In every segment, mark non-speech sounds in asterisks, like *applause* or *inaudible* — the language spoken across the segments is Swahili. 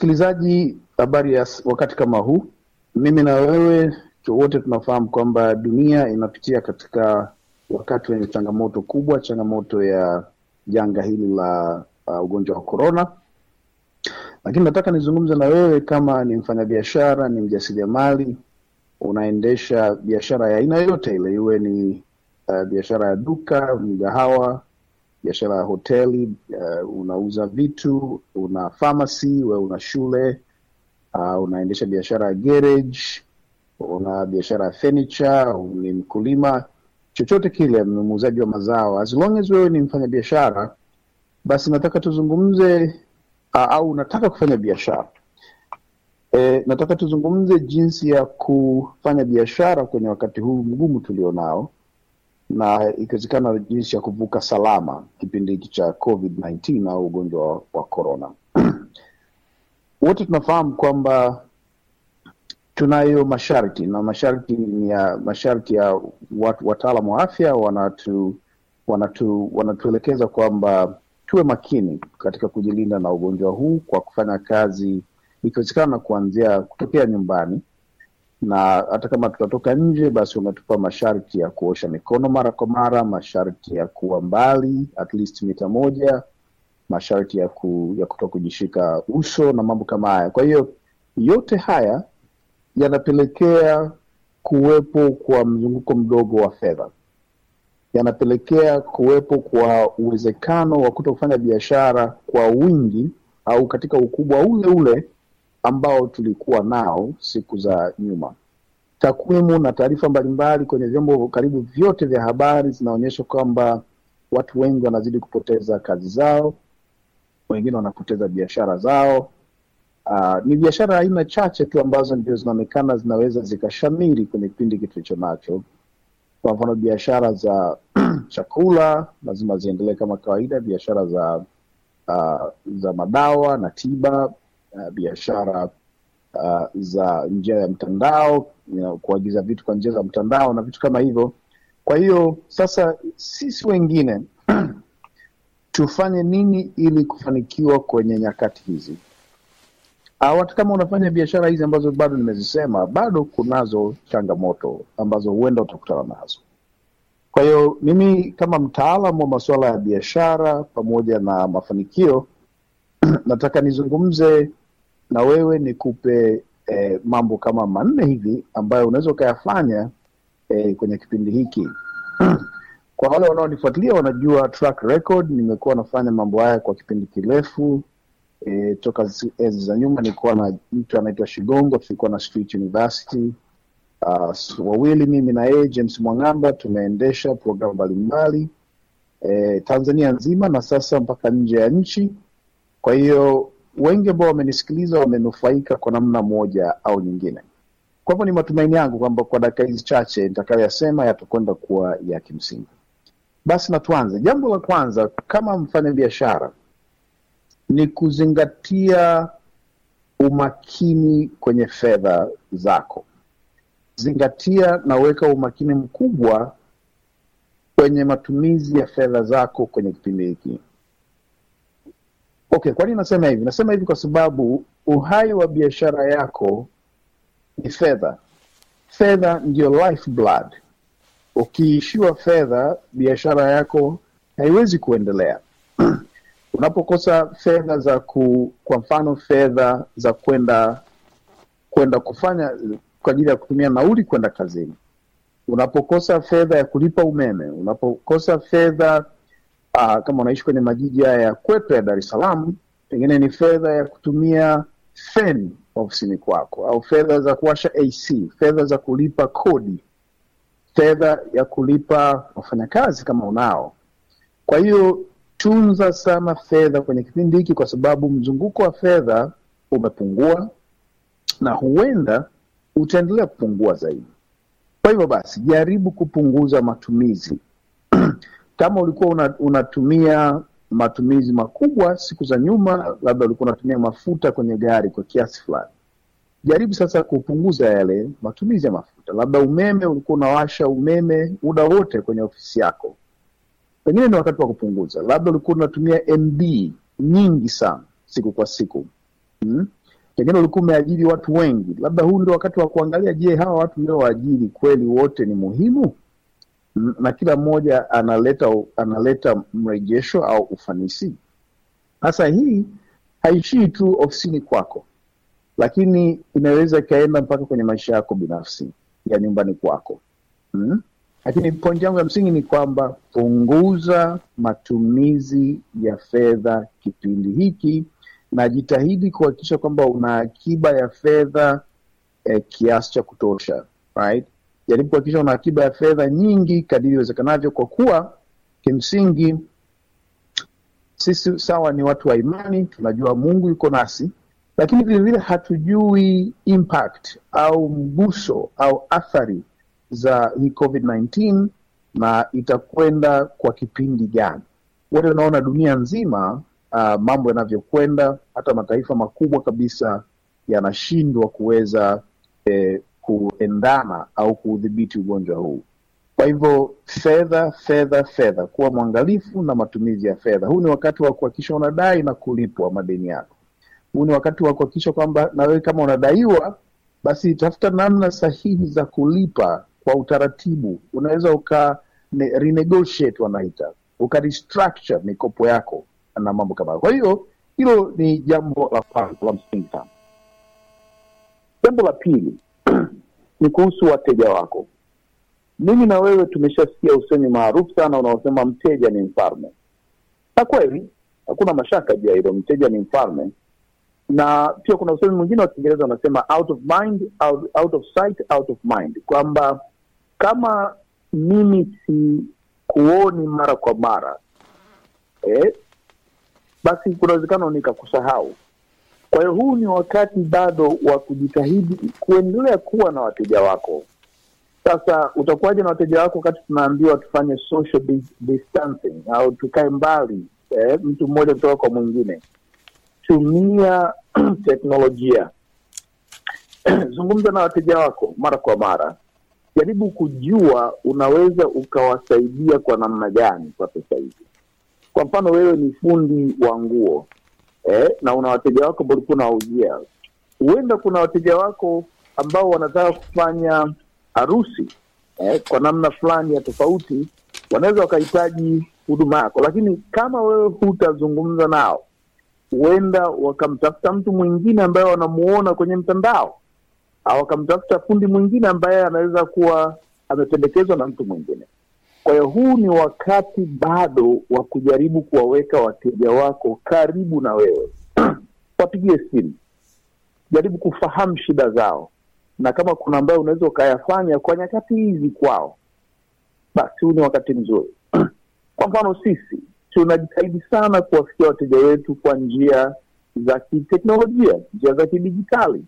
msikilizaji, habari ya wakati kama huu. Mimi na wewe wote tunafahamu kwamba dunia inapitia katika wakati wenye changamoto kubwa, changamoto ya janga hili la uh, ugonjwa wa korona. Lakini nataka nizungumze na wewe kama ni mfanyabiashara, ni mjasiriamali, unaendesha biashara ya aina yoyote ile, iwe ni uh, biashara ya duka, mgahawa, biashara ya hoteli, uh, unauza vitu, una pharmacy, we una shule, uh, unaendesha biashara ya garage, una biashara ya furniture, ni mkulima, chochote kile, muuzaji wa mazao, as long as wewe ni mfanyabiashara, basi nataka tuzungumze uh, au unataka kufanya biashara. E, nataka tuzungumze jinsi ya kufanya biashara kwenye wakati huu mgumu tulionao, na ikiwezekana jinsi ya kuvuka salama kipindi hiki cha COVID-19 au ugonjwa wa corona. *clears throat* Wote tunafahamu kwamba tunayo masharti na masharti ni ya masharti ya watu wataalamu wa afya wanatu wanatu wanatuelekeza kwamba tuwe makini katika kujilinda na ugonjwa huu kwa kufanya kazi ikiwezekana kuanzia kutokea nyumbani, na hata kama tutatoka nje, basi wametupa masharti ya kuosha mikono mara kwa mara, masharti ya kuwa mbali at least mita moja, masharti ya, ku, ya kuto kujishika uso na mambo kama haya. Kwa hiyo yote haya yanapelekea kuwepo kwa mzunguko mdogo wa fedha, yanapelekea kuwepo kwa uwezekano wa kuto kufanya biashara kwa wingi au katika ukubwa ule ule ambao tulikuwa nao siku za nyuma. Takwimu na taarifa mbalimbali kwenye vyombo karibu vyote vya habari zinaonyesha kwamba watu wengi wanazidi kupoteza kazi zao, wengine wanapoteza biashara zao. Uh, ni biashara aina chache tu ambazo ndio zinaonekana zinaweza zikashamiri kwenye kipindi hiki tulicho nacho. Kwa mfano, biashara za *clears throat* chakula lazima ziendelee kama kawaida, biashara za uh, za madawa na tiba uh, biashara uh, za njia ya mtandao you know, kuagiza vitu kwa njia za mtandao na vitu kama hivyo. Kwa hiyo sasa sisi wengine *clears throat* tufanye nini ili kufanikiwa kwenye nyakati hizi? Uh, hata kama unafanya biashara hizi ambazo bado nimezisema, bado kunazo changamoto ambazo huenda utakutana nazo. Kwa hiyo mimi kama mtaalamu wa masuala ya biashara pamoja na mafanikio *clears throat* nataka nizungumze na wewe nikupe eh, mambo kama manne hivi ambayo unaweza ukayafanya eh, kwenye kipindi hiki. *clears throat* Kwa wale wanaonifuatilia wanajua track record, nimekuwa nafanya mambo haya kwa kipindi kirefu e, toka enzi za nyuma. Nilikuwa na mtu anaitwa Shigongo, tulikuwa na Street University uh, wawili mimi na yeye James Mwang'amba tumeendesha programu mbalimbali e, Tanzania nzima na sasa mpaka nje ya nchi. Kwa hiyo wengi ambao wamenisikiliza wamenufaika kwa namna moja au nyingine. Kwa hivyo ni matumaini yangu kwamba kwa dakika hizi chache nitakayoyasema yatakwenda kuwa ya kimsingi. Basi na tuanze. Jambo la kwanza kama mfanya biashara ni kuzingatia umakini kwenye fedha zako. Zingatia na weka umakini mkubwa kwenye matumizi ya fedha zako kwenye kipindi hiki. Okay, kwa nini nasema hivi? Nasema hivi kwa sababu uhai wa biashara yako ni fedha. Fedha ndiyo lifeblood. Ukiishiwa fedha, biashara yako haiwezi kuendelea. *clears throat* Unapokosa fedha za ku, kwa mfano fedha za kwenda kwenda kufanya kwa ajili ya kutumia nauli kwenda kazini, unapokosa fedha ya kulipa umeme, unapokosa fedha uh, kama unaishi kwenye majiji haya ya kwetu ya Dar es Salaam, pengine ni fedha ya kutumia feni ofisini kwako, au fedha za kuwasha AC, fedha za kulipa kodi, fedha ya kulipa wafanyakazi kama unao. Kwa hiyo tunza sana fedha kwenye kipindi hiki, kwa sababu mzunguko wa fedha umepungua na huenda utaendelea kupungua zaidi. Kwa hivyo basi, jaribu kupunguza matumizi kama ulikuwa una, unatumia matumizi makubwa siku za nyuma, labda ulikuwa unatumia mafuta kwenye gari kwa kiasi fulani, jaribu sasa kupunguza yale matumizi ya mafuta. Labda umeme, ulikuwa unawasha umeme muda wote kwenye ofisi yako, pengine ni wakati wa kupunguza. Labda ulikuwa unatumia MB nyingi sana siku kwa siku hmm? pengine ulikuwa umeajiri watu wengi, labda huu ndio wakati wa kuangalia, je, hawa watu ndio kweli wote ni muhimu na kila mmoja analeta analeta mrejesho au ufanisi. Sasa hii haishii tu ofisini kwako, lakini inaweza ikaenda mpaka kwenye maisha yako binafsi ya nyumbani kwako hmm? Lakini pointi yangu ya msingi ni kwamba punguza matumizi ya fedha kipindi hiki, na jitahidi kuhakikisha kwamba una akiba ya fedha eh, kiasi cha kutosha right? Jaribu kuhakikisha una akiba ya fedha nyingi kadiri iwezekanavyo, kwa kuwa kimsingi sisi sawa ni watu wa imani, tunajua Mungu yuko nasi, lakini vilevile hatujui impact au mguso au athari za hii COVID-19 na itakwenda kwa kipindi gani. Wote tunaona dunia nzima uh, mambo yanavyokwenda, hata mataifa makubwa kabisa yanashindwa kuweza eh, kuendana au kuudhibiti ugonjwa huu. Kwa hivyo fedha, fedha, fedha, kuwa mwangalifu na matumizi ya fedha. Huu ni wakati wa kuhakikisha unadai na kulipwa madeni yako. Huu ni wakati wa kuhakikisha kwamba na wewe kama unadaiwa, basi tafuta namna sahihi za kulipa kwa utaratibu. Unaweza uka ne, renegotiate wanaita, uka restructure mikopo yako na mambo kama hayo. Kwa hiyo hilo ni jambo la kwanza la msingi sana. Jambo la pili ni kuhusu wateja wako. Mimi na wewe tumeshasikia usemi maarufu sana unaosema mteja ni mfalme, na kweli hakuna mashaka juu ya hilo, mteja ni mfalme. Na pia kuna usemi mwingine wa Kiingereza unasema out of mind, out, out of sight, out of mind, kwamba kama mimi sikuoni mara kwa mara eh, basi kuna uwezekano nikakusahau. Kwa hiyo huu ni wakati bado wa kujitahidi kuendelea kuwa na wateja wako. Sasa utakuwaje na wateja wako wakati tunaambiwa tufanye social distancing au tukae mbali eh, mtu mmoja kutoka kwa mwingine? Tumia *clears throat* teknolojia, *clears throat* zungumza na wateja wako mara kwa mara, jaribu kujua unaweza ukawasaidia kwa namna gani kwa sasa hivi. Kwa mfano wewe ni fundi wa nguo eh, na una wateja wako ambao ulikuwa unawauzia, huenda kuna wateja wako ambao wanataka kufanya harusi eh, kwa namna fulani ya tofauti, wanaweza wakahitaji huduma yako, lakini kama wewe hutazungumza nao, huenda wakamtafuta mtu mwingine ambaye wanamuona kwenye mtandao, au wakamtafuta fundi mwingine ambaye anaweza kuwa amependekezwa na mtu mwingine. Kwa hiyo huu ni wakati bado wa kujaribu kuwaweka wateja wako karibu na wewe. *clears throat* Wapigie simu, jaribu kufahamu shida zao, na kama kuna ambayo unaweza ukayafanya kwa nyakati hizi kwao, basi huu ni wakati mzuri. *clears throat* Kwa mfano sisi tunajitahidi sana kuwafikia wateja wetu kwa njia za kiteknolojia, njia za kidijitali.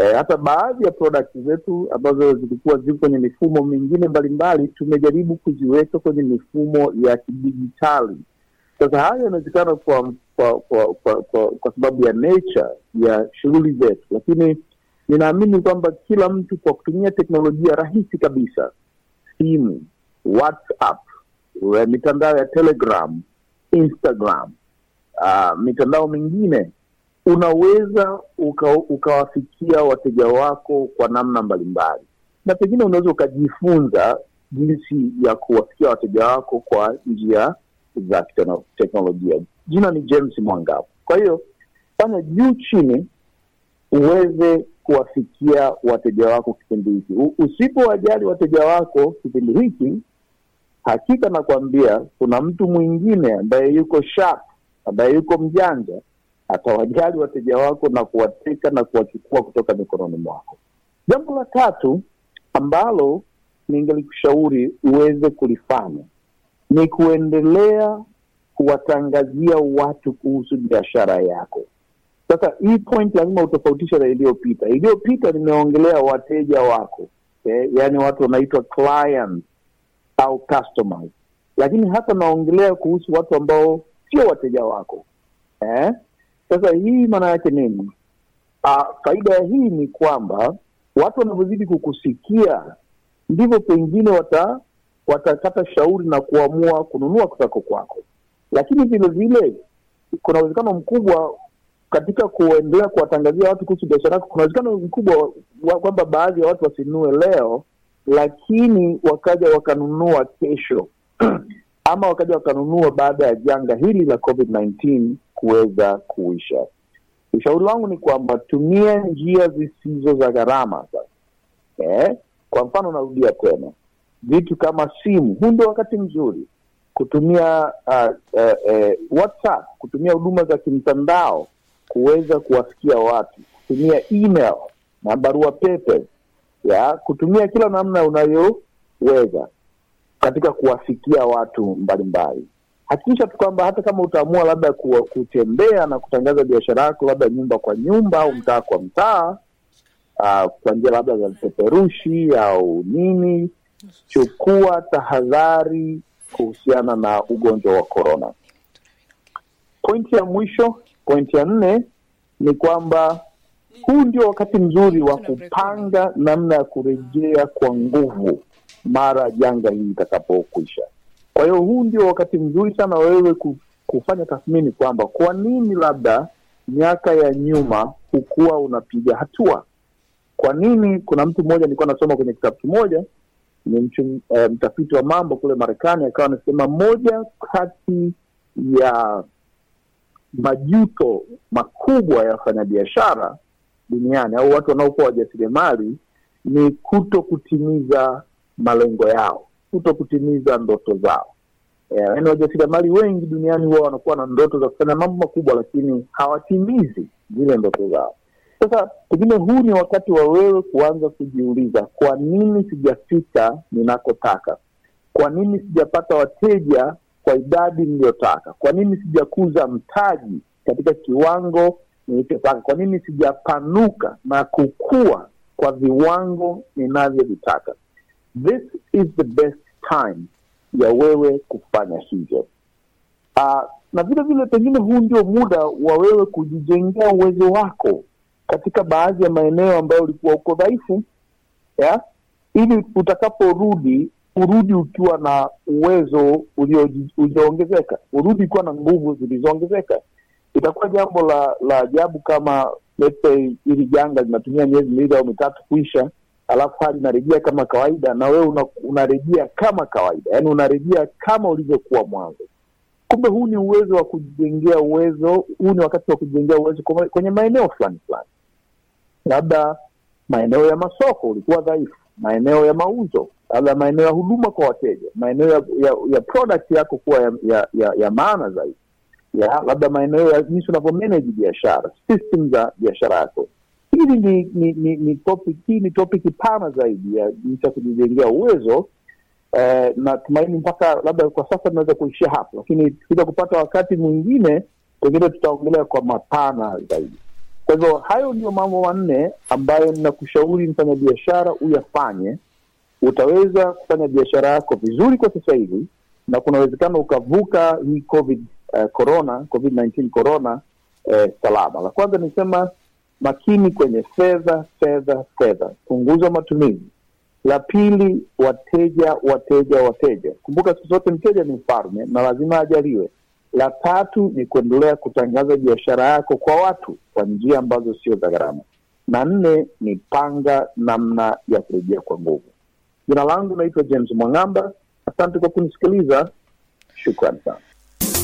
E, hata baadhi ya products zetu ambazo zilikuwa ziko kwenye mifumo mingine mbalimbali tumejaribu kuziweka kwenye mifumo ya kidijitali. Sasa hayo yanawezekana kwa kwa, kwa, kwa, kwa kwa sababu ya nature ya shughuli zetu, lakini ninaamini kwamba kila mtu kwa kutumia teknolojia rahisi kabisa, simu, WhatsApp, eh, mitandao ya Telegram, Instagram, uh, mitandao mingine unaweza uka, ukawafikia wateja wako kwa namna mbalimbali, na pengine unaweza ukajifunza jinsi ya kuwafikia wateja wako kwa njia za teknolojia. Jina ni James mwangapo Kwa hiyo fanya juu chini uweze kuwafikia wateja wako kipindi hiki. Usipowajali wateja wako kipindi hiki, hakika nakwambia kuna mtu mwingine ambaye yuko sharp, ambaye yuko mjanja atawajali wateja wako na kuwateka na kuwachukua kutoka mikononi mwako. Jambo la tatu ambalo ningelikushauri uweze kulifanya ni kuendelea kuwatangazia watu kuhusu biashara yako. Sasa hii point lazima utofautisha na iliyopita. Iliyopita nimeongelea wateja wako eh, yaani watu wanaitwa clients au customers, lakini hata naongelea kuhusu watu ambao sio wateja wako eh? Sasa hii maana yake nini? Ah, faida ya hii ni kwamba watu wanavyozidi kukusikia ndivyo pengine wata watakata shauri na kuamua kununua kutako kwako, lakini vile vile kuna uwezekano mkubwa katika kuendelea kuwatangazia watu kuhusu biashara yako, kuna uwezekano mkubwa kwamba baadhi ya watu wasinunue leo, lakini wakaja wakanunua kesho *clears throat* ama wakaja wakanunua baada ya janga hili la COVID-19 kuweza kuisha. Ushauri wangu ni kwamba tumia njia zisizo za gharama sasa. Eh, kwa mfano narudia tena, vitu kama simu, huu ndio wakati mzuri kutumia uh, uh, uh, WhatsApp, kutumia huduma za kimtandao kuweza kuwafikia watu, kutumia email na barua pepe ya kutumia kila namna unayoweza katika kuwafikia watu mbalimbali. Hakikisha tu kwamba hata kama utaamua labda kutembea na kutangaza biashara yako labda nyumba kwa nyumba au mtaa kwa mtaa, uh, kwa njia labda za vipeperushi au nini, chukua tahadhari kuhusiana na ugonjwa wa korona. Pointi ya mwisho, pointi ya nne ni kwamba huu ndio wakati mzuri wa kupanga namna ya kurejea kwa nguvu mara janga hili litakapokwisha. Kwa hiyo huu ndio wakati mzuri sana wewe kufanya tathmini kwamba kwa nini labda miaka ya nyuma hukuwa unapiga hatua. Kwa nini? Kuna mtu mmoja nilikuwa nasoma kwenye kitabu kimoja, ni mchum, eh, mtafiti wa mambo kule Marekani, akawa anasema moja kati ya majuto makubwa ya wafanyabiashara duniani au watu wanaokuwa wajasiriamali ni kuto kutimiza malengo yao, kuto kutimiza ndoto zao. Yaani wajasiriamali wengi duniani huwa wanakuwa na ndoto za kufanya mambo makubwa, lakini hawatimizi zile ndoto zao. Sasa pengine huu ni wakati wa wewe kuanza kujiuliza, kwa nini sijafika ninakotaka? Kwa nini sijapata wateja kwa idadi niliyotaka? Kwa nini sijakuza mtaji katika kiwango nilichotaka? Kwa nini sijapanuka na kukua kwa viwango ninavyovitaka? This is the best time ya wewe kufanya hivyo. Uh, na vile vile pengine huu ndio muda wa wewe kujijengea uwezo wako katika baadhi ya maeneo ambayo ulikuwa uko dhaifu, ili utakaporudi urudi ukiwa na uwezo ulioongezeka, urudi ukiwa na nguvu zilizoongezeka. Itakuwa jambo la la ajabu kama let's say hili janga linatumia miezi miwili au mitatu kuisha, alafu hali inarejea kama kawaida na wewe una, unarejea kama kawaida, yaani unarejea kama ulivyokuwa mwanzo. Kumbe huu ni uwezo wa kujijengea uwezo, huu ni wakati wa kujijengea uwezo kwenye maeneo fulani fulani, labda maeneo ya masoko ulikuwa dhaifu, maeneo ya mauzo, labda maeneo ya huduma kwa wateja, maeneo ya, ya, ya product yako kuwa ya, ya, ya, ya maana zaidi ya labda maeneo ya jinsi unavyomanage biashara, system za biashara yako. Hili ni ni ni, ni topic hii ni topic pana zaidi ya jinsi ya kujijengea uwezo eh, na tumaini mpaka labda kwa sasa tunaweza kuishia hapo, lakini tukija kupata wakati mwingine pengine tutaongelea kwa mapana zaidi. Kwa hivyo hayo ndio mambo manne ambayo ninakushauri mfanyabiashara uyafanye. Utaweza kufanya biashara yako vizuri kwa sasa hivi, na kuna uwezekano ukavuka hii covid uh, corona covid 19 corona eh, salama. La kwanza nisema makini kwenye fedha, fedha, fedha, punguza matumizi. La pili, wateja, wateja, wateja. Kumbuka siku zote mteja ni mfalme na lazima ajaliwe. La tatu ni kuendelea kutangaza biashara yako kwa watu kwa njia ambazo sio za gharama, na nne ni panga namna ya kurejea kwa nguvu. Jina langu naitwa James Mwang'amba. Asante kwa kunisikiliza, shukrani sana.